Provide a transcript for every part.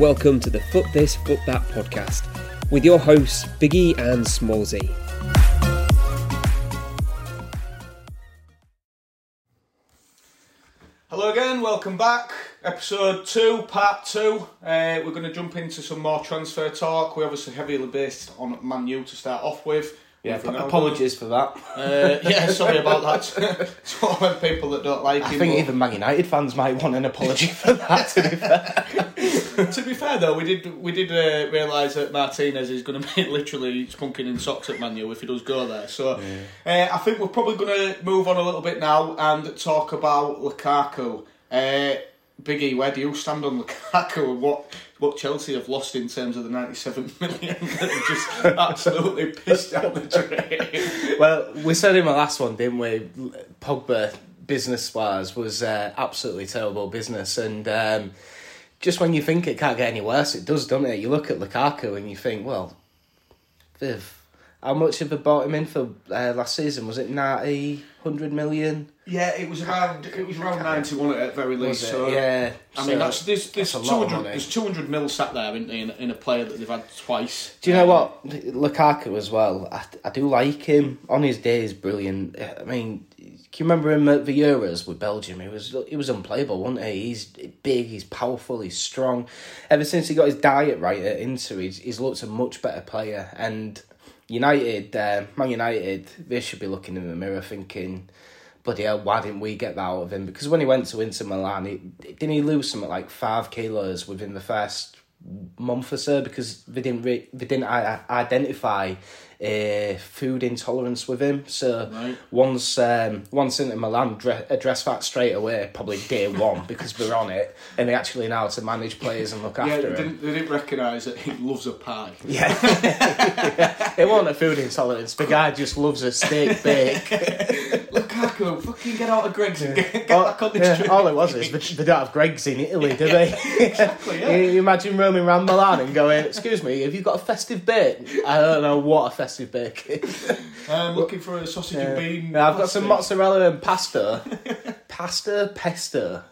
Hi, and welcome to the Foot This, Foot That podcast with your hosts, Biggie and Smallsy. Hello again, welcome back. Episode 2, part 2. Uh, we're going to jump into some more transfer talk. We're obviously heavily based on Man U to start off with. Yeah, With ap- apologies for that. Uh, yeah, sorry about that. to all them people that don't like I him. think but- even Man United fans might want an apology for that. To be fair, to be fair though, we did we did uh, realise that Martinez is going to be literally spunking in socks at Man U if he does go there. So uh, I think we're probably going to move on a little bit now and talk about Lukaku. Uh, Biggie, where do you stand on Lukaku and what what Chelsea have lost in terms of the ninety seven million that have just absolutely pissed down the drain? well, we said in my last one, didn't we? Pogba business wise was uh, absolutely terrible business, and um, just when you think it can't get any worse, it does, doesn't it? You look at Lukaku and you think, well, Viv, how much have they bought him in for uh, last season? Was it 90, 100 million? Yeah, it was around it was around ninety one at very least. So yeah. I so- mean, that's there's there's two a lot of hundred there's two hundred mil sat there in, in in a player that they've had twice. Do you know what Lukaku as well? I, I do like him on his day. He's brilliant. I mean, can you remember him at the Euros with Belgium? He was he was unplayable, wasn't he? He's big, he's powerful, he's strong. Ever since he got his diet right at Inter, he's, he's looked a much better player. And United, uh, Man United, they should be looking in the mirror thinking. Bloody hell, why didn't we get that out of him? Because when he went to Inter Milan, he, didn't he lose something like five kilos within the first month or so because they didn't re- they didn't identify uh, food intolerance with him. So Right. once um, once Inter Milan, dre- address that straight away, probably day one because we're on it, and they actually know how to manage players and look Yeah, after they didn't, they didn't recognise that he loves a pie. Yeah, it wasn't a food intolerance. The guy just loves a steak bake. Lukaku, fucking get out of Greggs and get, get All, back on the yeah, all it was is they, they don't have Greggs in Italy, do they? Exactly, yeah. you, you imagine roaming around Milan and going, "Excuse me, have you got a festive bit?" I don't know what a festive I'm looking for a sausage and bean. Yeah, I've got some mozzarella and pasta. pasta, pesto.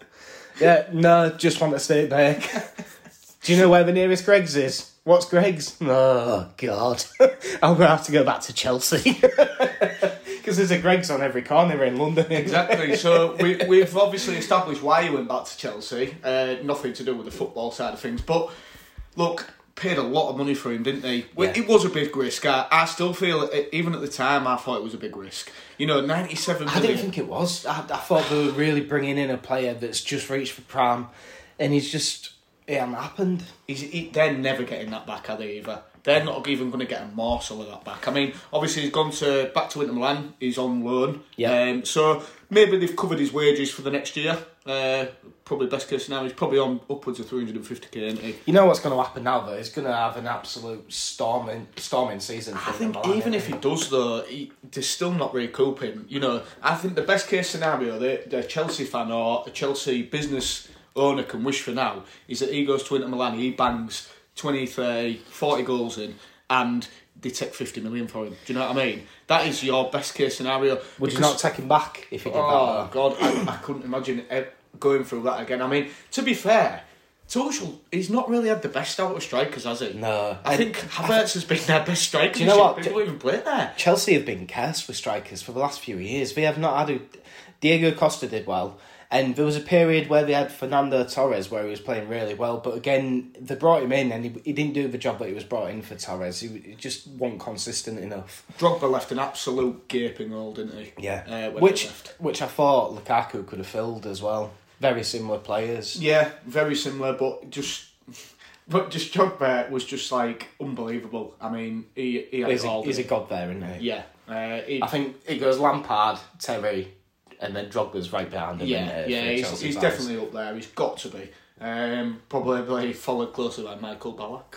Yeah, no, just want a steak bake. Do you know where the nearest Greggs is? What's Greggs? Oh, God. I'm going to have to go back to Chelsea. Because there's a Greggs on every corner in London. Exactly. So we, we've obviously established why you went back to Chelsea. Uh, nothing to do with the football side of things. But look, paid a lot of money for him, didn't they? Yeah. It was a big risk. I, I still feel, even at the time, I thought it was a big risk. You know, 97 I million. didn't think it was. I, I thought they were really bringing in a player that's just reached for prime. And he's just... It hasn't happened. He's, he, they're never getting that back, are they? Either they're not even going to get a morsel of that back. I mean, obviously he's gone to back to Inter Milan. He's on loan. Yeah. Um, so maybe they've covered his wages for the next year. Uh, probably best case scenario. He's probably on upwards of three hundred and fifty k. Isn't he? You know what's going to happen now, though? He's going to have an absolute storming, storming season. I think Milan, even if he does though, he, they're still not recouping. You know, I think the best case scenario that a Chelsea fan or a Chelsea business owner can wish for now is that he goes to Inter Milan, he bangs 20, 30, 40 goals in, and they take 50 million for him. Do you know what I mean? That is your best case scenario. Would you not take him back if he did Oh that? God, I, I couldn't imagine going through that again. I mean, to be fair, Tuchel, he's not really had the best out of strikers, has he? No. I think Havertz has been their best striker. Do you know what? People even play there. Chelsea have been cursed with strikers for the last few years. They have not had a. Diego Costa did well, and there was a period where they had Fernando Torres where he was playing really well, but again, they brought him in and he, he didn't do the job that he was brought in for Torres. He, he just wasn't consistent enough. Drogba left an absolute gaping hole, didn't he? Yeah. Uh, which which I thought Lukaku could have filled as well. Very similar players. Yeah, very similar, but just. But just Drogba was just like unbelievable. I mean, he he had He's a, he's a god there, isn't he? yeah, uh, I think it goes Lampard, Terry, and then Drogba's right behind him. yeah, isn't yeah. He's, he's definitely up there. He's got to be. Um, probably followed closely by Michael Ballack.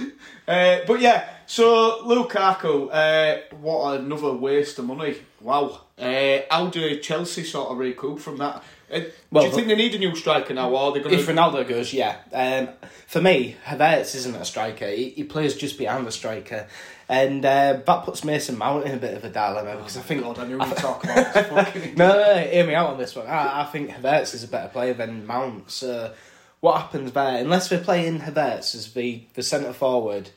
Uh, but yeah, so Lukaku, uh, what another waste of money. Wow. Uh, how do Chelsea sort of recoup from that? Uh, Well, do you think they need a new striker now, or are they going If Ronaldo goes, yeah. Um, for me, Havertz isn't a striker. He, he plays just behind the striker. And uh, that puts Mason Mount in a bit of a dilemma because I think. God, I knew you'd talk about this fucking- no, no, no, hear me out on this one. I, I think Havertz is a better player than Mount. So, what happens there? Unless we're playing Havertz as the, the centre forward,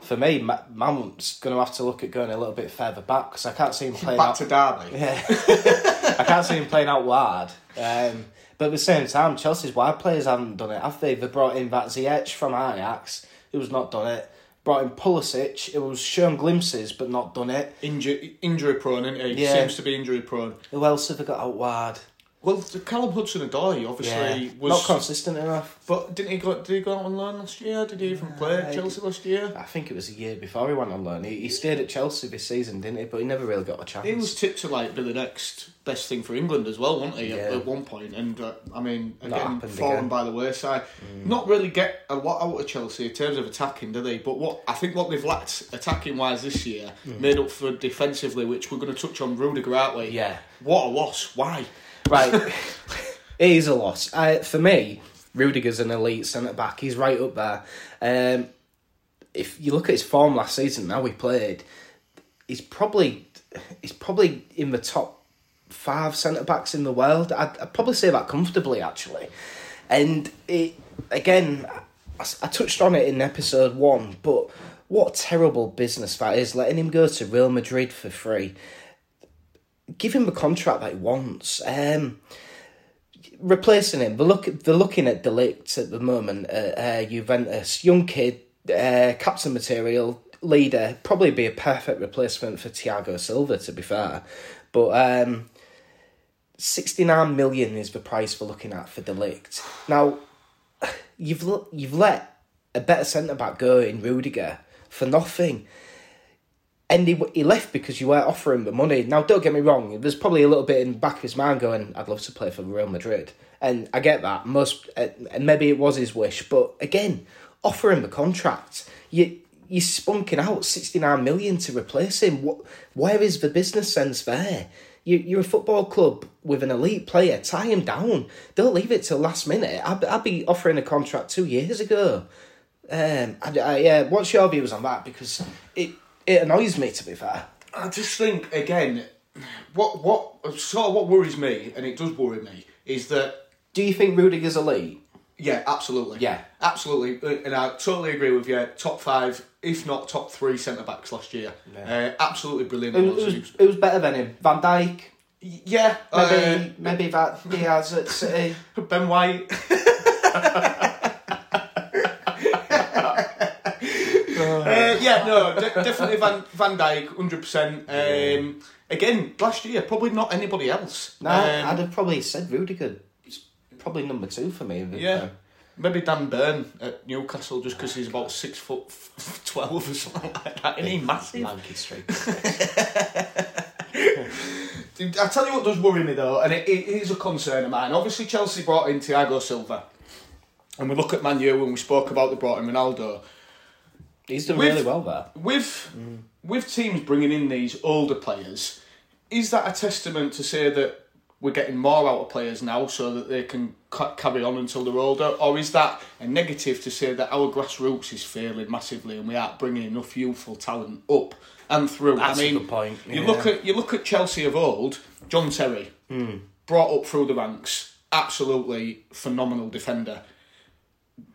for me, Mount's going to have to look at going a little bit further back because I can't see him playing Back out. to Derby. Yeah, I can't see him playing out wide. Um, but at the same time, Chelsea's wide players haven't done it, have they? They brought in that Ziyech from Ajax, who's not done it. Brought in Pulisic, it was shown glimpses but not done it. Injury, injury prone, isn't he? Yeah. Seems to be injury prone. Who else have they got out wide? Well, the Callum Hudson-Odoi obviously Yeah, was not consistent enough. But didn't he go? Did he go out on loan last year? Did he even play at Chelsea last year? I think it was a year before he went on loan. He, he stayed at Chelsea this season, didn't he? But he never really got a chance. He was tipped to like be the next best thing for England as well, wasn't he? At, Yeah. at one point, and uh, I mean, again, fallen again. Mm. by the wayside. Not really get a lot out of Chelsea in terms of attacking, do they? But what I think what they've lacked attacking wise this year made up for defensively, which we're going to touch on Rudiger, aren't we? Mm. Yeah. What a loss! Why? Right. it is a loss. Uh, for me, Rudiger's an elite centre back. He's right up there. Um, if you look at his form last season, now he played, he's probably he's probably in the top five centre backs in the world. I'd, I'd probably say that comfortably, actually. And it again, I, I touched on it in episode one, but what terrible business that is, letting him go to Real Madrid for free. Give him the contract that he wants. Um, replacing him. They're, look, they're looking at De Ligt at the moment at uh, Juventus. Young kid, uh, captain material, leader. Probably be a perfect replacement for Thiago Silva, to be fair. But um, 69 million is the price we're looking at for De Ligt. Now, you've, you've let a better centre back go in Rudiger for nothing. And he, he left because you weren't offering the money. Now, don't get me wrong, there's probably a little bit in the back of his mind going, I'd love to play for Real Madrid. And I get that. Most, uh, and maybe it was his wish. But again, offer him the contract. You, you're spunking out 69 million to replace him. What, where is the business sense there? You, you're a football club with an elite player. Tie him down. Don't leave it till last minute. I'd, I'd be offering a contract two years ago. Um, I, I, yeah, what's your views on that? Because it it annoys me to be fair. I just think again, what what sort of what worries me, and it does worry me, is that Do you think Rudiger's elite? Yeah, absolutely. Yeah. absolutely, Uh, and I totally agree with you. Top five, if not top three, centre backs last year. Uh, absolutely brilliant. It was, was. it was, it was better than him. Van Dijk, yeah, maybe maybe that Dias at City. uh, Ben White. Uh, yeah, no, de- definitely Van Van Dijk, hundred percent. Um, again, last year, probably not anybody else. No, Um, I'd have probably said Rudiger. It's probably number two for me. Yeah. uh, Maybe Dan Burn at Newcastle just because he's about six foot f- twelve or something like that. Isn't he massive? lanky I tell you what does worry me though, and it, it is a concern of mine. Obviously, Chelsea brought in Thiago Silva, and we look at Man U when we spoke about they brought in Ronaldo. He's done With- really well there. With with teams bringing in these older players, is that a testament to say that we're getting more out of players now so that they can carry on until they're older, or is that a negative to say that our grassroots is failing massively and we aren't bringing enough youthful talent up and through? That's I a mean, good point, You look at you look at Chelsea of old, John Terry, hmm. brought up through the ranks, absolutely phenomenal defender.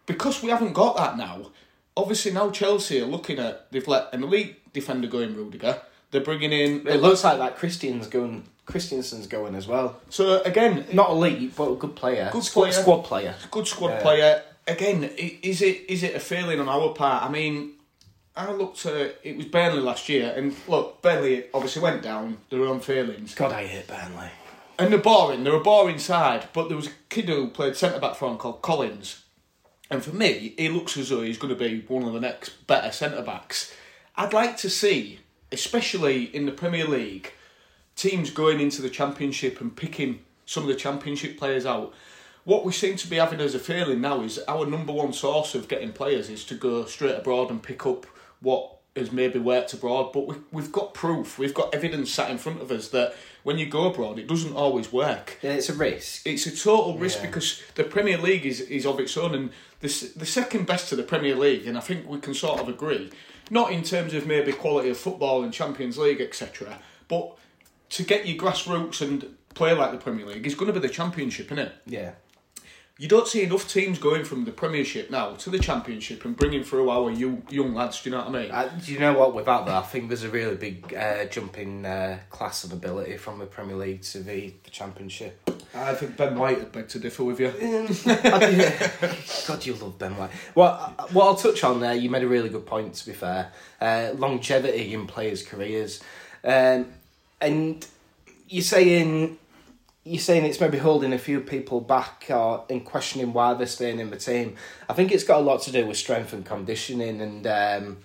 Because we haven't got that now, obviously now Chelsea are looking at they've let an elite defender go in Rudiger. They're bringing in It looks like that Christian's going. Christensen's going as well. so again Not elite, but a good player. Good squad, player. squad player. good squad Yeah. player. Again, is it is it a failing on our part? I mean, I looked at it was Burnley last year, and look, Burnley obviously went down their own failings, God, I hate Burnley. and they're boring. They're a boring side, but there was a kid who played centre back for them called Collins, and for me, he looks as though he's going to be one of the next better centre backs. I'd like to see, especially in the Premier League, teams going into the Championship and picking some of the Championship players out. what we seem to be having as a feeling now is our number one source of getting players is to go straight abroad and pick up what has maybe worked abroad. But we, we've got proof, we've got evidence sat in front of us that when you go abroad, it doesn't always work. Yeah, it's a risk. It's a total risk Yeah. because the Premier League is, is of its own, and the the second best to the Premier League, and I think we can sort of agree, not in terms of maybe quality of football and Champions League etc., but to get your grassroots and play like the Premier League is going to be the Championship, isn't it? Yeah. You don't see enough teams going from the Premiership now to the Championship and bringing through our young, young lads. Do you know what I mean? Uh, do you know what? Without that, I think there's a really big uh, jump in uh, class and ability from the Premier League to the, the Championship. I think Ben White would beg to differ with you. God, you love Ben White. Well, uh, what I'll touch on there, you made a really good point. To be fair, uh, longevity in players' careers, um, and you're saying you're saying it's maybe holding a few people back or in questioning why they're staying in the team. I think it's got a lot to do with strength and conditioning and um,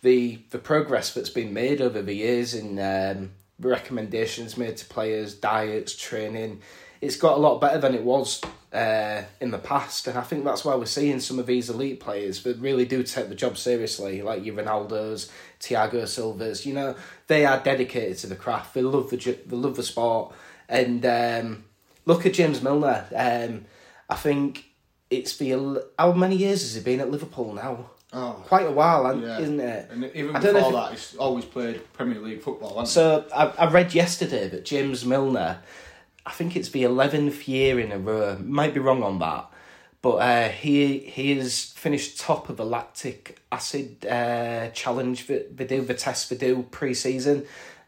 the the progress that's been made over the years in um, recommendations made to players, diets, training. It's got a lot better than it was uh, in the past, and I think that's why we're seeing some of these elite players that really do take the job seriously, like your Ronaldo's, Thiago Silva's. You know, they are dedicated to the craft. They love the they love the sport, and um, look at James Milner. Um, I think it's been how many years has he been at Liverpool now? Oh, Quite a while, yeah. isn't it? And even before that, he's always played Premier League football. hasn't he? So I, I read yesterday that James Milner, I think it's the eleventh year in a row. Might be wrong on that, but uh, he he has finished top of the lactic acid uh, challenge that they do the test they do pre-season.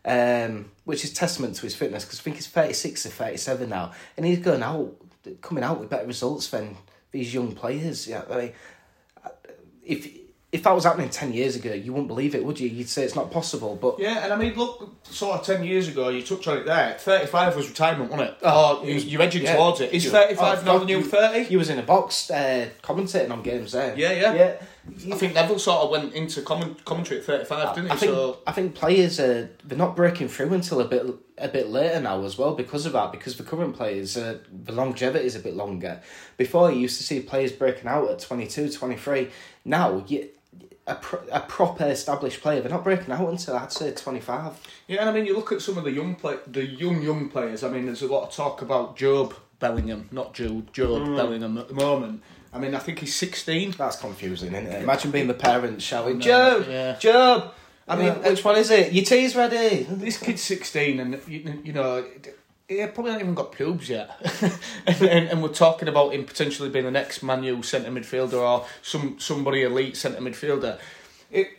Um, which is testament to his fitness because I think he's 36 or 37 now and he's going out coming out with better results than these young players yeah I mean, if if that was happening 10 years ago you wouldn't believe it would you you'd say it's not possible but Yeah, and I mean, look, sort of 10 years ago, you touched on it there. 35 was retirement, wasn't it? Oh, you, you're edging yeah. towards it. Is You- 35 oh, now the new 30? You was in a box uh, commentating on games there. Yeah, yeah. yeah. I think Neville sort of went into comment, commentary at 35, didn't he? I think so, I think players are they're not breaking through until a bit a bit later now as well because of that because the current players uh, the longevity is a bit longer. Before you used to see players breaking out at 22, 23. Now you. A, pro- a proper established player, they're not breaking out until I'd say twenty five. yeah, and I mean, you look at some of the young play, the young young players. I mean, there's a lot of talk about Job Bellingham, not Jude, Job Mm. Bellingham at the moment. I mean, I think he's 16. That's confusing, isn't it? Imagine being the parents shouting, No, Job, yeah. Job. I mean, Yeah. which one is it? Your tea's ready. This kid's 16 and, you, you know, he probably not even got pubes yet. and, and, and we're talking about him potentially being the next Man U centre midfielder or some somebody elite centre midfielder. It,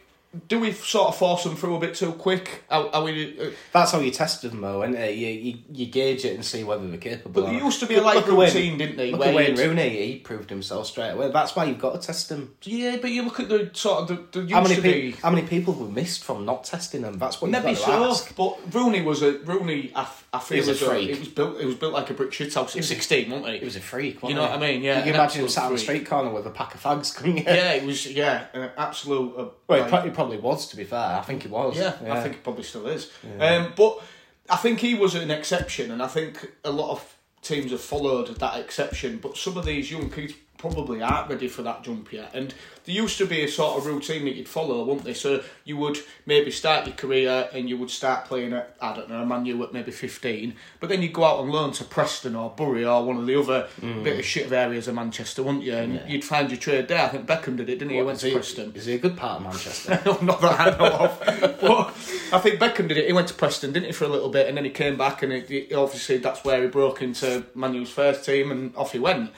do we sort of force them through a bit too quick? Are, are we, uh, That's how you test them, though, isn't it? You, you, you gauge it and see whether they're capable. but not. used to be a like at Wayne- routine, didn't he? Look at Wayne Rooney. He proved himself straight away. That's why you've got to test them. Yeah, but you look at the sort of the, the How many to pe- be. How many people were missed from not testing them? That's what you've Maybe got to so, ask. but Rooney was a Rooney. I, I feel was a as though freak. it was built. It was built like a brick shit house. At sixteen, wasn't he? He was a freak. You know what I mean? Yeah, You can imagine him sat on the street corner with a pack of fags, couldn't you? yeah, it was. Yeah, an absolute. Uh, Well, like- he, pro- he probably was. To be fair, I think he was. Yeah, I think he probably still is. Um, but I think he was an exception, and I think a lot of teams have followed that exception. But some of these young kids probably aren't ready for that jump yet. And there used to be a sort of routine that you'd follow, wouldn't they? So you would maybe start your career and you would start playing at, I don't know, a Man U at maybe 15, but then you'd go out and learn to Preston or Bury or one of the other mm. bit of shit of areas of Manchester, wouldn't you? And you'd find your trade there. I think Beckham did it, didn't he? he went to he, Preston. is he a good part of Manchester? Not that I know of. but I think Beckham did it. He went to Preston, didn't he, for a little bit, and then he came back, and it, it- obviously that's where he broke into Man U's first team, and off he went.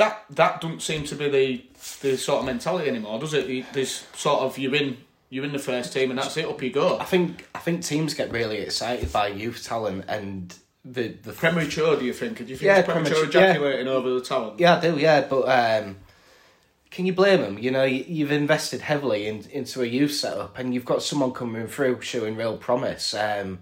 That that doesn't seem to be the the sort of mentality anymore, does it? There's sort of you're in you're in the first team, and that's it. Up you go. I think I think teams get really excited by youth talent and the the Premature, do you think? Do you think Yeah, it's premature premature, yeah. ejaculating over the talent? Yeah, I do. Yeah, but um, can you blame them? You know, you, you've invested heavily in, into a youth setup, and you've got someone coming through showing real promise. Um,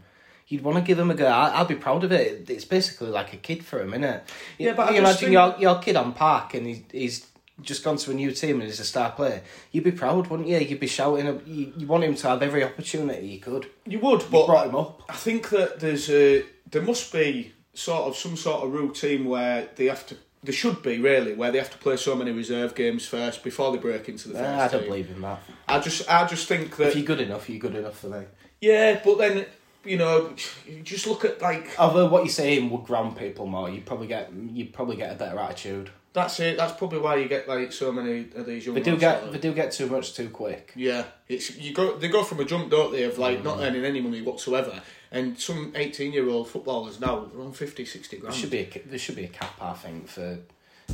you'd want to give them a go. I, I'd be proud of it. It's basically like a kid for a minute. Yeah, but I you just imagine think- your your kid on park, and he's, he's just gone to a new team and he's a star player. You'd be proud, wouldn't you? You'd be shouting. You, you want him to have every opportunity he could. You would, You but brought him up. I think that there's a there must be sort of some sort of routine where they have to there should be really where they have to play so many reserve games first before they break into the first I don't team. believe in that. I just I just think that If you're good enough, you're good enough for me. yeah, but then you know just look at like Although what you're saying would ground people more, you probably get you probably get a better attitude. that's it. That's probably why you get like so many of these young. They do get they do get too much too quick. Yeah, it's you go. They go from a jump, don't they, of like Mm. not earning any money whatsoever. And some eighteen-year-old footballers now are on 50, 60 grand. There should be a, there should be a cap, I think, for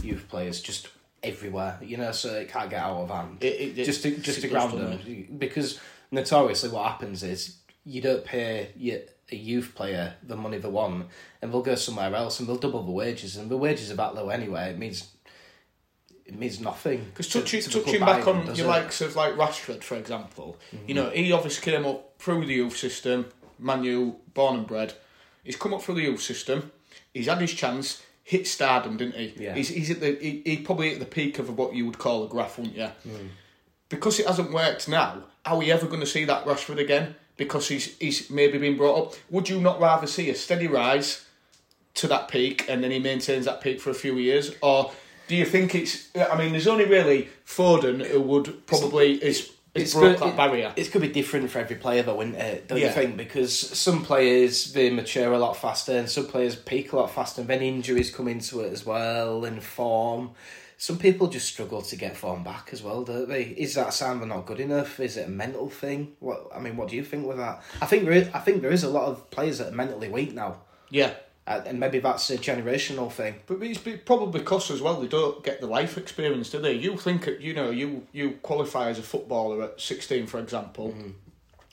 youth players just everywhere. You know, so it can't get out of hand. It- it- just to just to ground them because notoriously what happens is you don't pay your, a youth player the money they want, and they'll go somewhere else and they'll double the wages, and the wages are that low anyway. It means it means nothing. Because to- touching, to touching back on your it? likes of like Rashford, for example, Mm-hmm. you know, he obviously came up through the youth system, Man U, born and bred. He's come up through the youth system, he's had his chance, hit stardom, didn't he? Yeah. He's, he's at the he, he probably at the peak of what you would call a graph, wouldn't you? Mm. Because it hasn't worked now, are we ever going to see that Rashford again? Because he's he's maybe been brought up. Would you not rather see a steady rise to that peak and then he maintains that peak for a few years, or do you think it's? I mean, there's only really Foden who would probably is is broke go- that barrier. It's going to be different for every player, though, isn't it? Don't Yeah. you think? Because some players they mature a lot faster, and some players peak a lot faster. And then injuries come into it as well, and form. Some people just struggle to get form back as well, don't they? Is that sign they're not good enough? Is it a mental thing? What I mean, what do you think with that? I think there is, I think there is a lot of players that are mentally weak now, Yeah, uh, and maybe that's a generational thing. but it's probably because as well they don't get the life experience, do they? You think you know you you qualify as a footballer at 16, for example.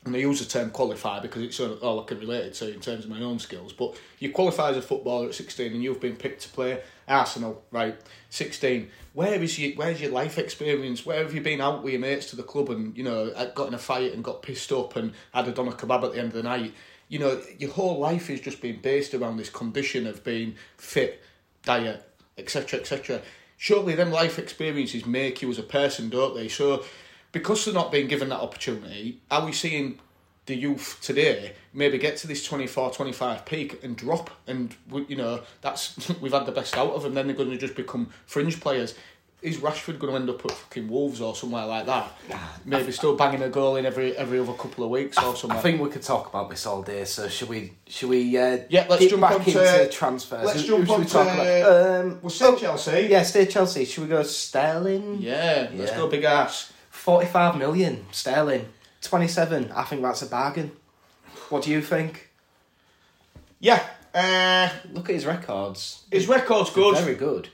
And they use the term qualify because it's all all I can relate it to in terms of my own skills. But you qualify as a footballer at 16 and you've been picked to play Arsenal, right? 16. Where is your where's your life experience? Where have you been out with your mates to the club and you know got in a fight and got pissed up and had a doner kebab at the end of the night? You know your whole life is just being based around this condition of being fit, diet, etc., etc. Surely them life experiences make you as a person, don't they? So because they're not being given that opportunity, are we seeing the youth today maybe get to this 24 25 peak and drop and we- you know that's we've had the best out of them then they're going to just become fringe players is Rashford going to end up at fucking Wolves or somewhere like that maybe still banging a goal in every every other couple of weeks or something I think we could talk about this all day. So should we? Should we? Uh, Yeah, let's jump back into transfers. let's jump who should we talk about? Um, we'll say Chelsea Yeah, stay Chelsea. Should we go Sterling? yeah let's go big ass 45 million sterling. 27. I think that's a bargain. What do you think? yeah uh, Look at his records. his record's good Very good.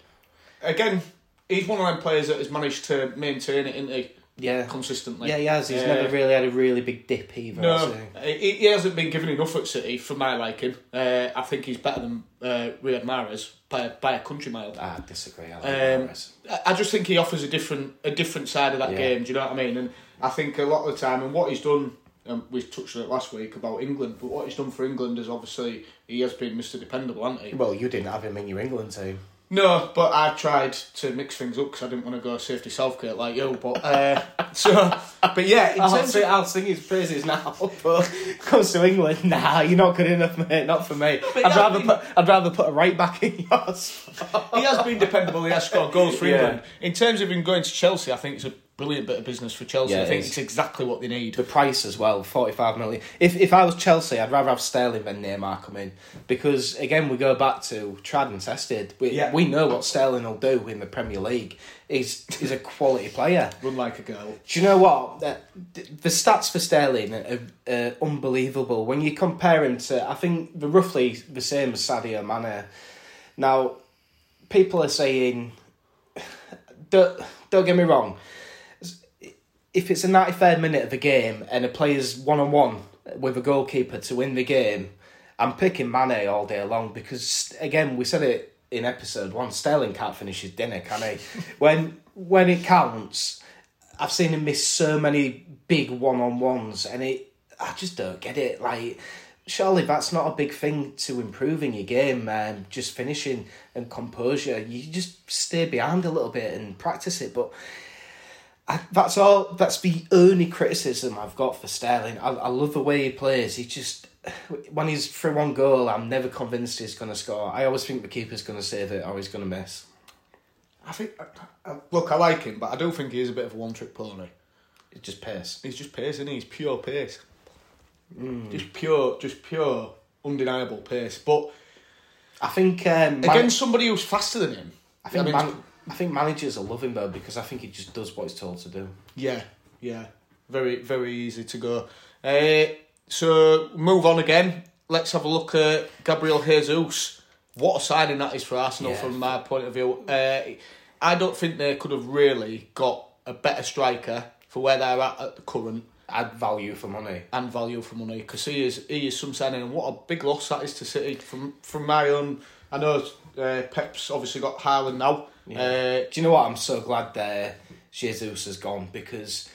again he's one of them players that has managed to maintain it isn't he Yeah. consistently Yeah, he has. He's Uh, never really had a really big dip either. has No, he? he, he hasn't been given enough at City for my liking. Uh, I think he's better than uh, Riyad Mahrez by, by a country mile. I disagree. I like Um, Mahrez. I- I just think he offers a different a different side of that Yeah. game. Do you know what I mean? And I think a lot of the time, and what he's done, um, we touched on it last week about England, but what he's done for England is obviously he has been Mr. Dependable, hasn't he? Well, you didn't have him in your England team. No, but I tried to mix things up because I didn't want to go safety Southgate like you. But uh, so, but yeah, in I'll, terms sing, of, I'll sing his praises now, but comes to England, nah, you're not good enough, mate. Not for me. But I'd rather mean- put I'd rather put a right back in yours. he has been dependable. He has scored goals for Yeah. England. In terms of him going to Chelsea, I think it's a brilliant bit of business for Chelsea. Yeah, I think is. it's exactly what they need. The price as well, forty five million. If if I was Chelsea, I'd rather have Sterling than Neymar come in because again we go back to tried and tested. We Yeah. we know what Sterling will do in the Premier League. He's he's a quality player. Run like a girl. Do you know what? The, the stats for Sterling are, are unbelievable. When you compare him to, I think they're roughly the same as Sadio Mane. Now, people are saying, don't, don't get me wrong, if it's a 93rd minute of a game and a player's one on one with a goalkeeper to win the game, I'm picking Mane all day long because, again, we said it in episode one Sterling can't finish his dinner, can he? when, when it counts, I've seen him miss so many big one on ones, and it I just don't get it. Like, surely that's not a big thing to improving your game. Um, just finishing and composure. You just stay behind a little bit and practice it. But I, that's all. That's the only criticism I've got for Sterling. I, I love the way he plays. He just when he's through one goal, I'm never convinced he's going to score. I always think the keeper's going to save it or he's going to miss. I think. I, I, look, I like him, but I do think he is a bit of a one-trick pony. It's just pace. He's just pace, isn't he? He's pure pace. Hmm. Just pure, just pure, undeniable pace. But I think um, man- against somebody who's faster than him, I think I mean, man- I think managers will love him though because I think he just does what he's told to do. yeah, yeah, very, very easy to go. Uh, so move on again. Let's have a look at Gabriel Jesus. What a signing that is for Arsenal Yeah. from my point of view. Uh, I don't think they could have really got a better striker for where they're at at the current Add value for money. and value for money because he is he is some signing and what a big loss that is to City from from my own. I know uh, Pep's obviously got Haaland now. Uh, Do you know what? I'm so glad that Jesus has gone because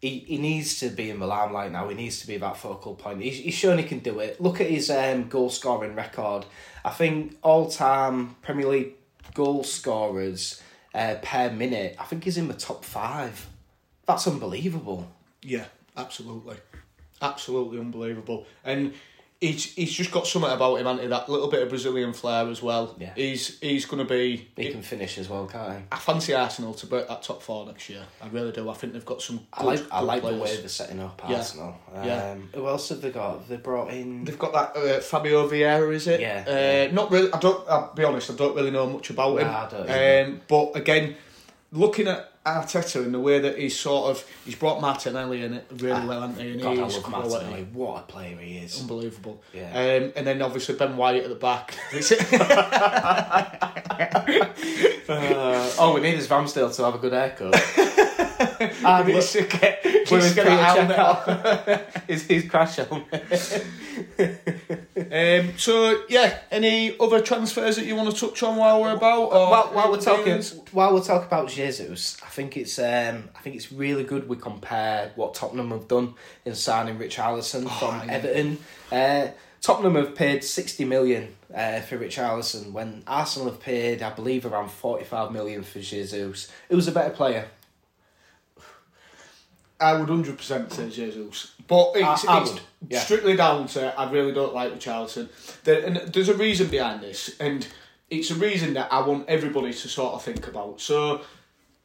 he, he needs to be in the limelight now. He needs to be that focal point. He's, he's shown he can do it. Look at his um, goal scoring record. I think all time Premier League goal scorers uh, per minute, I think he's in the top five. That's unbelievable. Yeah, absolutely, absolutely unbelievable. And he's he's just got something about him, hasn't he? That little bit of Brazilian flair as well. Yeah. He's he's going to be. He can finish as well, can't he? I fancy Arsenal to break that top four next year. I really do. I think they've got some. Good, I like, I good like the way they're setting up Yeah. Arsenal. Um, Yeah. Who else have they got? They brought in. They've got that uh, Fabio Vieira, is it? Yeah, Uh, yeah. Not really. I don't. I'll be honest. I don't really know much about him. I don't um, but again, looking at Arteta in the way that he's sort of he's brought Martinelli in it really well, hasn't he? And God, I love quality. Martinelli. What a player he is. Unbelievable. Yeah. Um, and then obviously Ben White at the back. Uh, all we need is Ramsdale to have a good haircut. Mean, just to get, We're just get to out check there. out his, his crash helmet. Um, so yeah, any other transfers that you want to touch on while we're about? Or while, while we're talking, while we're talking about Jesus, I think it's um, I think it's really good we compare what Tottenham have done in signing Richarlison from Oh, yeah. Everton. Uh, Tottenham have paid sixty million uh, for Richarlison when Arsenal have paid, I believe, around forty five million for Jesus. Who was a better player? I would hundred percent say Jesus, but it's, I- I it's yeah. strictly down to I really don't like Richarlison. There, and there's a reason behind this, and it's a reason that I want everybody to sort of think about. So,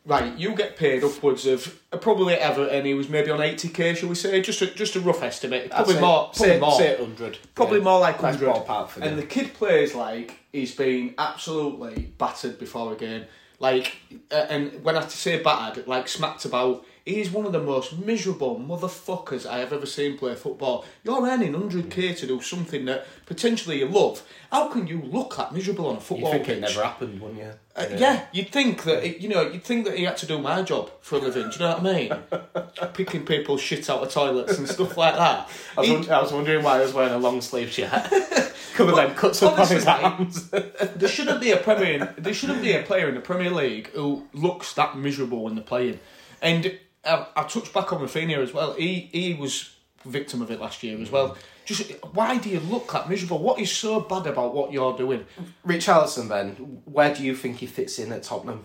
right, you get paid upwards of uh, probably ever, and he was maybe on eighty k, shall we say? Just a, just a rough estimate, probably say- more, probably say, more. say hundred. Probably more like 100. and them. the kid plays like he's been absolutely battered before a game. Like, uh, and when I say battered, like smacked about, he's one of the most miserable motherfuckers I have ever seen play football. You're earning 100k to do something that potentially you love. How can you look that miserable on a football You think pitch? it never happened, wouldn't you? Uh, yeah, you'd think that it, you know you'd think that he had to do my job for a living. Do you know what I mean? Picking people's shit out of toilets and stuff like that. I was, He- won- I was wondering why he was wearing a long sleeve shirt. Covered them cuts up on his arms. there shouldn't be a premier. There shouldn't be a player in the Premier League who looks that miserable when they're playing. And I, I touched back on Rafinha as well. He he was victim of it last year as well. Just why do you look that miserable? What is so bad about what you're doing? Richarlison, then, where do you think he fits in at Tottenham?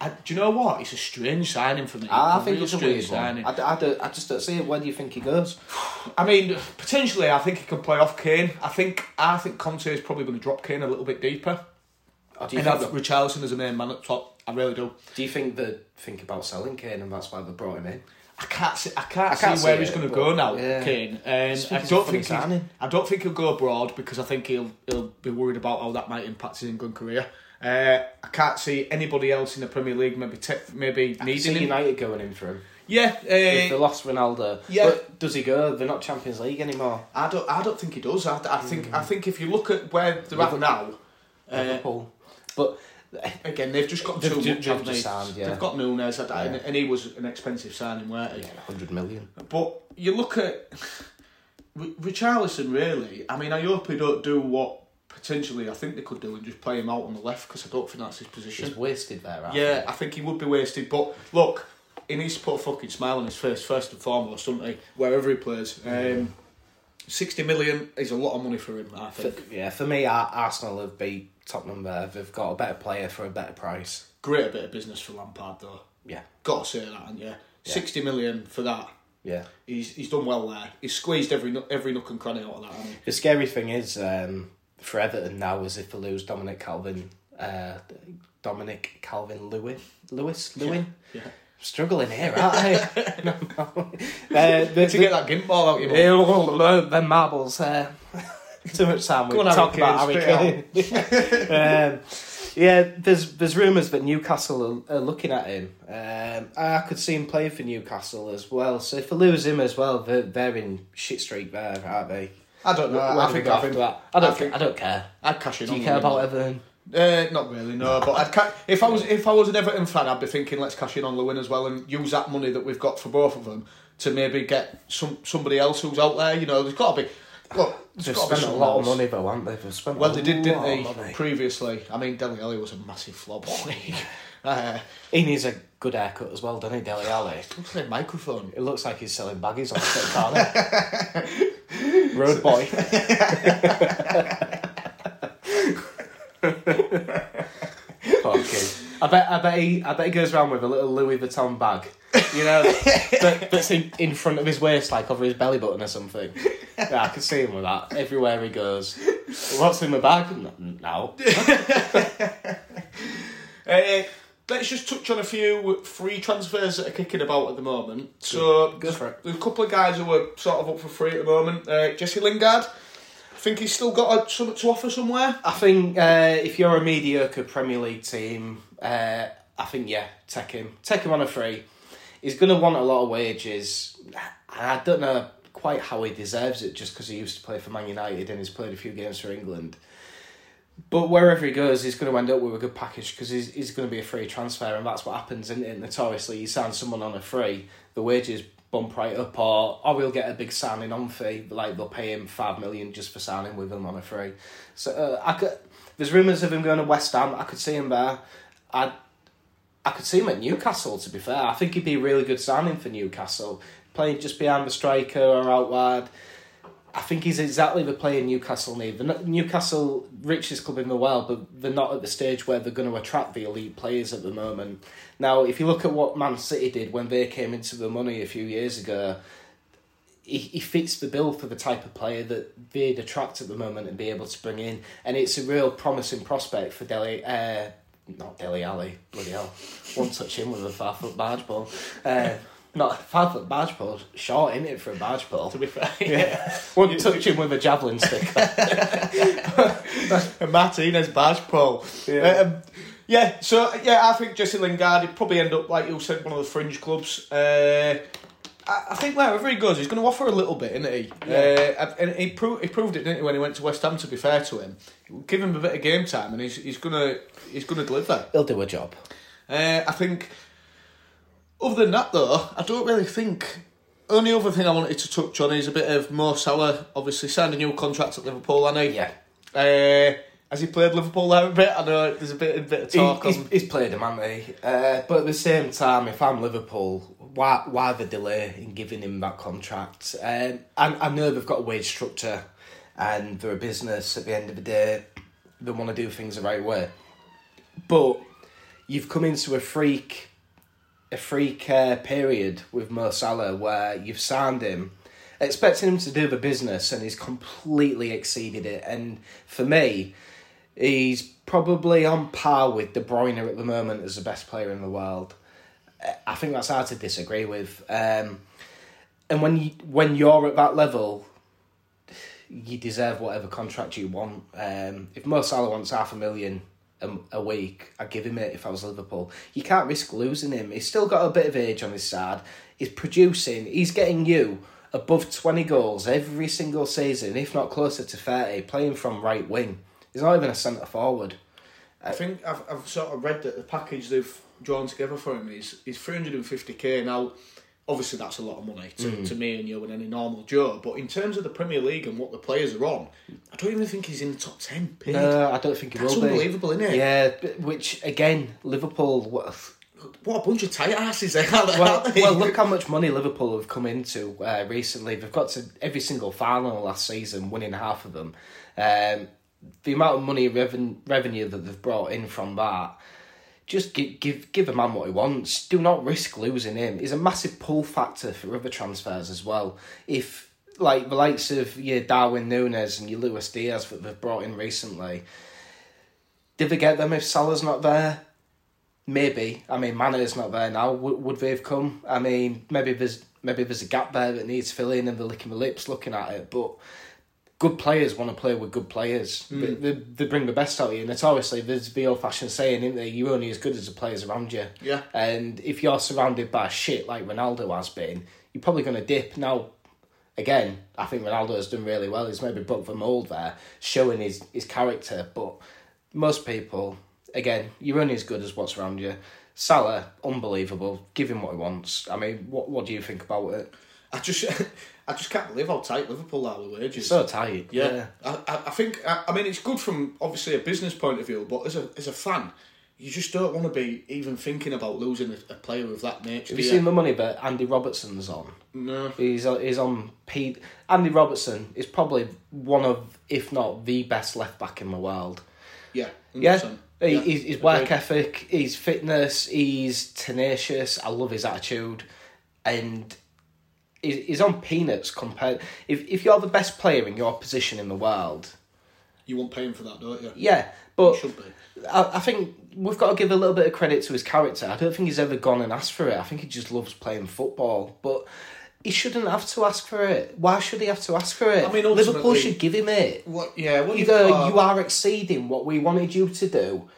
I, do you know what? It's a strange signing for me. Ah, I A think it's a strange weird one. signing. I, I, I just don't see it. Where do you think he goes? I mean, potentially, I think he can play off Kane. I think I think Conte is probably going to drop Kane a little bit deeper Or do you and have Richarlison as a main man at top. I really do. Do you think they think about selling Kane and that's why they brought him in? I can't see. I can't, can't see where see he's going to go now, yeah. Kane. And I think it's a don't think he'll, signing. I don't think he'll go abroad because I think he'll he'll be worried about how that might impact his England career. Uh, I can't see anybody else in the Premier League maybe te- maybe I needing see him. United going in for him. Yeah, If they uh, lost Ronaldo, yeah. But does he go? They're not Champions League anymore. I don't. I don't think he does. I, I think. I think if you look at where they're at now, uh, Liverpool. But again they've just got They've too ju- much. they've just they? signed, yeah. They've got Nunez, and, Yeah. and he was an expensive signing, weren't he? 100 million. But you look at Richarlison, really. I mean, I hope he don't do what potentially I think they could do and just play him out on the left because I don't think that's his position. He's wasted there. Yeah. I think he would be wasted. But look, he needs to put a fucking smile on his face first and foremost, doesn't he? Wherever he plays. Um, 60 million is a lot of money for him, I For, think. yeah, for me, Arsenal have beat Tottenham there. They've got a better player for a better price. Great bit of business for Lampard, though. Yeah, Got to say that, haven't you? 60 million for that. yeah. He's, he's done well there. He's squeezed every nook, every nook and cranny out of that? The scary thing is, um, for Everton now, is if they lose Dominic Calvin uh, Dominic Calvin Lewin. Lewis? Lewin? Yeah. Struggling here, aren't I? no, no. Uh, the, To get that gimp ball out your mum. the marbles. Uh, too much time we talk about Harry Kane. um, yeah, there's there's rumours that Newcastle are, are looking at him. Um, I could see him playing for Newcastle as well. So if they lose him as well, they're, they're in shit streak there, aren't they? I don't know. Where I think I think that? I don't. I think- I don't care. I'd cash in. Do you care about Everton? Uh, not really, no. But I'd ca- if I was if I was an Everton fan, I'd be thinking let's cash in on Lewin as well and use that money that we've got for both of them to maybe get some somebody else who's out there. You know, there's got to be. Look, They've got to be spent a lot else. of money though, haven't they? They've spent Well, they did, didn't they? Previously, I mean, Dele Alli was a massive flop. uh, He needs a good haircut as well, doesn't he, Dele Alli? looks like a microphone. It looks like he's selling baggies on the street corner. Road boy. Kid. I bet, I bet he, I bet he goes around with a little Louis Vuitton bag, you know, that, that's in, in front of his waist, like over his belly button or something. Yeah, I can see him with that everywhere he goes. What's in my bag? No. Uh, let's just touch on a few free transfers that are kicking about at the moment. So, Go for it. there's a couple of guys who are sort of up for free at the moment. Uh, Jesse Lingard, I think he's still got a, something to offer somewhere. I think uh, if you're a mediocre Premier League team, uh, I think yeah, take him, take him on a free. He's going to want a lot of wages, I don't know quite how he deserves it, just because he used to play for Man United and he's played a few games for England. But wherever he goes, he's going to end up with a good package because he's, he's going to be a free transfer, and that's what happens. It? Notoriously, you sign someone on a free, the wages bump right up, or or we'll get a big signing on fee, like they'll pay him five million just for signing with him on a free. So uh, I could. There's rumours of him going to West Ham. I could see him there. I I could see him at Newcastle. To be fair, I think he'd be a really good signing for Newcastle, playing just behind the striker or out wide. I think he's exactly the player Newcastle need. They're Newcastle, richest club in the world, but they're not at the stage where they're going to attract the elite players at the moment. Now, if you look at what Man City did when they came into the money a few years ago, he, he fits the bill for the type of player that they'd attract at the moment and be able to bring in. And it's a real promising prospect for Dele. uh, not Dele Alli, bloody hell. One touch him with a five foot barge ball. Uh, not five foot barge ball, short in it for a barge pole. To be fair, Yeah. One touch him with a javelin stick. a Martinez badge pole. Yeah. Um, yeah, so yeah, I think Jesse Lingard he'd probably end up like you said, one of the fringe clubs. Uh, I, I think wherever he goes, he's going to offer a little bit, isn't he? Uh, and he, pro- he proved it, didn't he, when he went to West Ham? To be fair to him, give him a bit of game time, and he's he's gonna he's gonna deliver. He'll do a job. Uh, I think. Other than that, though, I don't really think. Only other thing I wanted to touch on is a bit of Mo Salah. Obviously, signed a new contract at Liverpool, I know. Yeah. Uh, has he played Liverpool there a bit? I know there's a bit, a bit of He, talk. he's, on, he's played him, hasn't he? Uh, but at the same time, if I'm Liverpool, why why the delay in giving him that contract? Um, I, I know they've got a wage structure and they're a business at the end of the day. They want to do things the right way. But you've come into a freak a freak uh, period with Mo Salah where you've signed him expecting him to do the business and he's completely exceeded it and for me he's probably on par with De Bruyne at the moment as the best player in the world I think that's hard to disagree with um, and when you when you're at that level you deserve whatever contract you want um, if Mo Salah wants half a million a, a week, I'd give him it if I was Liverpool. You can't risk losing him. He's still got a bit of age on his side. He's producing. He's getting you above 20 goals every single season, if not closer to 30, playing from right wing. He's not even a centre forward. I think I've, I've sort of read that the package they've drawn together for him is is 350k. Now, obviously, that's a lot of money to, Mm. to me and you and any normal Joe. But in terms of the Premier League and what the players are on, I don't even think he's in the top 10 paid. No, I don't think he That's will be. unbelievable, isn't it? Yeah, which again, Liverpool. What, What a bunch of tight asses they are. well, they? well, look how much money Liverpool have come into uh, recently. They've got to every single final last season, winning half of them. Um, the amount of money reven- revenue that they've brought in from that, just give give give a man what he wants. Do not risk losing him. He's a massive pull factor for other transfers as well. If like the likes of your Darwin Nunez and your Luis Diaz that they've brought in recently, Did they get them if Salah's not there? Maybe. I mean, Mane's not there now. Would, would they have come? I mean, maybe there's maybe there's a gap there that needs filling, and they're licking the lips looking at it. But good players want to play with good players. Mm. They, they, they bring the best out of you. And it's obviously, there's the old fashioned saying, isn't there? You're only as good as the players around you. Yeah. And if you're surrounded by shit like Ronaldo has been, you're probably going to dip. Now, again, I think Ronaldo has done really well. He's maybe broke the mould there, showing his, his character. But most people, again, you're only as good as what's around you. Salah, unbelievable. Give him what he wants. I mean, what what do you think about it? I just, I just can't believe how tight Liverpool are with wages. So tight. Yeah, I, I I think I, I mean it's good from obviously a business point of view, but as a as a fan, you just don't want to be even thinking about losing a, a player of that nature. Have you you? seen the money bet Andy Robertson's on? No. He's on, he's on P. Andy Robertson is probably one of, if not the best left back in the world. Yeah. Yeah, 100%. He, Yeah. his, his work Agreed. ethic, his fitness, he's tenacious. I love his attitude, and he's, he's on peanuts compared. If if you're the best player in your position in the world, You won't pay him for that, don't you? yeah, but Should be. I, I think we've got to give a little bit of credit to his character. I don't think he's ever gone and asked for it. I think he just loves playing football, but. He shouldn't have to ask for it. Why should he have to ask for it? I mean, Liverpool should give him it. What? Yeah. What Either you've got- you are exceeding what we wanted you to do,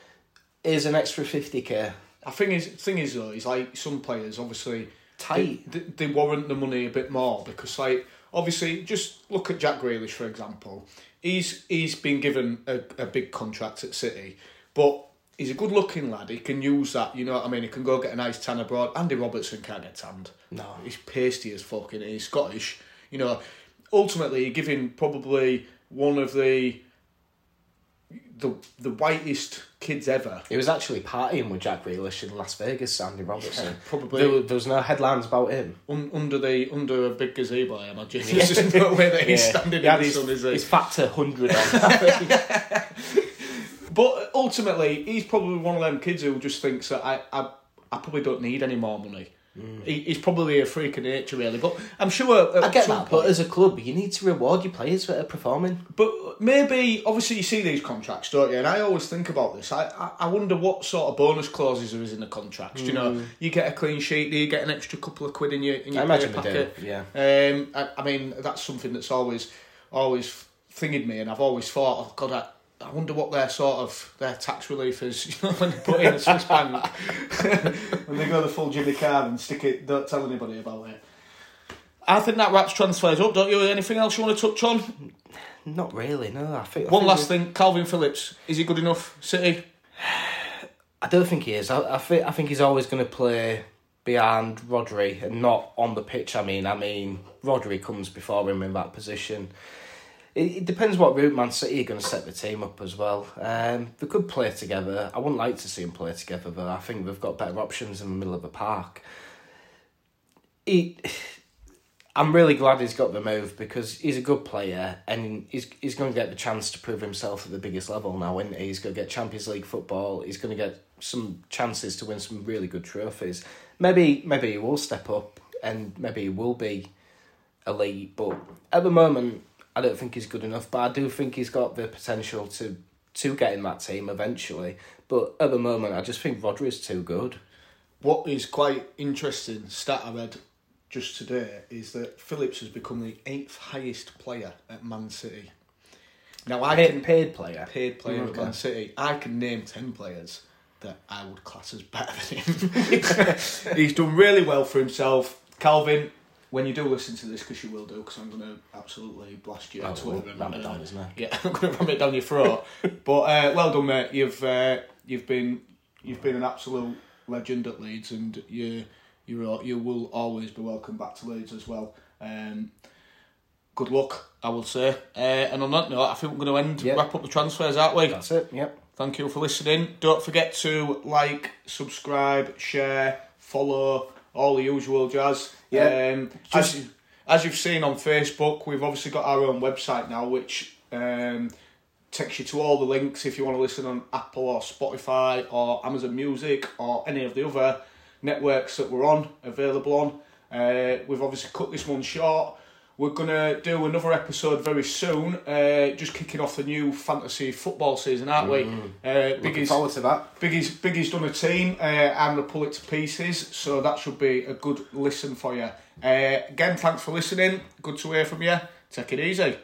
is an extra fifty k. I think is thing is though, is like some players obviously Tight. They, they, they warrant the money a bit more because like obviously just look at Jack Grealish for example. He's he's been given a, a big contract at City, but he's a good looking lad. He can use that. You know what I mean? He can go get a nice tan abroad. Andy Robertson can't get tanned. No. he's pasty as fucking. He's Scottish. You know, ultimately, you're giving probably one of the the the whitest kids ever. He was actually partying with Jack Grealish in Las Vegas, Andy Robertson. Yeah, probably. There, there was no headlines about him. Un- under the under a big gazebo, I imagine. There's just no way that he's standing He had in the sun, is he? his factor 100 on. But ultimately, he's probably one of them kids who just thinks that I, I, I probably don't need any more money. He, he's probably a freak of nature, really. But I'm sure. I get that, but as a club, you need to reward your players are performing. But maybe, obviously, you see these contracts, don't you? And I always think about this. I, I, I wonder what sort of bonus clauses there is in the contracts. Do you know, you get a clean sheet, do you get an extra couple of quid in your in your I imagine do, packet? yeah. Um, I, I mean, that's something that's always always thingied me, and I've always thought, oh God, I, I wonder what their sort of their tax relief is. You know, when they put in a Swiss bank, when they go the full Jimmy Carr and stick it, don't tell anybody about it. I think that wraps transfers up, don't you? Anything else you want to touch on? Not really, no. I think I One think last we- thing, Kalvin Phillips, is he good enough? City? I don't think he is. I, I think I think he's always going to play behind Rodri and not on the pitch. I mean, I mean, Rodri comes before him in that position. It, it depends what route Man City are going to set the team up as well. Um, they could play together. I wouldn't like to see them play together, though. I think they've got better options in the middle of the park. He, I'm really glad he's got the move because he's a good player and he's he's going to get the chance to prove himself at the biggest level now, isn't he? He's going to get Champions League football. He's going to get some chances to win some really good trophies. Maybe maybe he will step up and maybe he will be elite, but at the moment I don't think he's good enough. But I do think he's got the potential to to get in that team eventually. But at the moment, I just think Rodri is too good. What is quite interesting stat I read just today is that Phillips has become the eighth highest player at Man City. Now I Paid, can paid player. paid player at Man City. I can name ten players that I would class as better than him. He's done really well for himself. Kalvin, when you do listen to this, because you will do, because I'm going to absolutely blast you Oh, Twitter. well, and, ram it uh, down, isn't it? Yeah, I'm going to ram it down your throat. but uh, well done, mate. You've uh, you've been you've been an absolute legend at Leeds, and you you you will always be welcome back to Leeds as well. Um, good luck, I will say. Uh, and on that note, I think we're going to end Yep. wrap up the transfers, aren't we? That's it. Yep. Thank you for listening. Don't forget to like, subscribe, share, follow, all the usual jazz. Yeah. Um, Just- as, as you've seen on Facebook, we've obviously got our own website now, which um, takes you to all the links if you want to listen on Apple or Spotify or Amazon Music or any of the other networks that we're on, available on. Uh, we've obviously cut this one short. We're gonna do another episode very soon. Uh, just kicking off the new fantasy football season, aren't we? Uh, Looking Biggie's, forward to that. Biggie's, Biggie's done a team. Uh, I'm gonna pull it to pieces, so that should be a good listen for you. Uh, again, thanks for listening. Good to hear from you. Take it easy.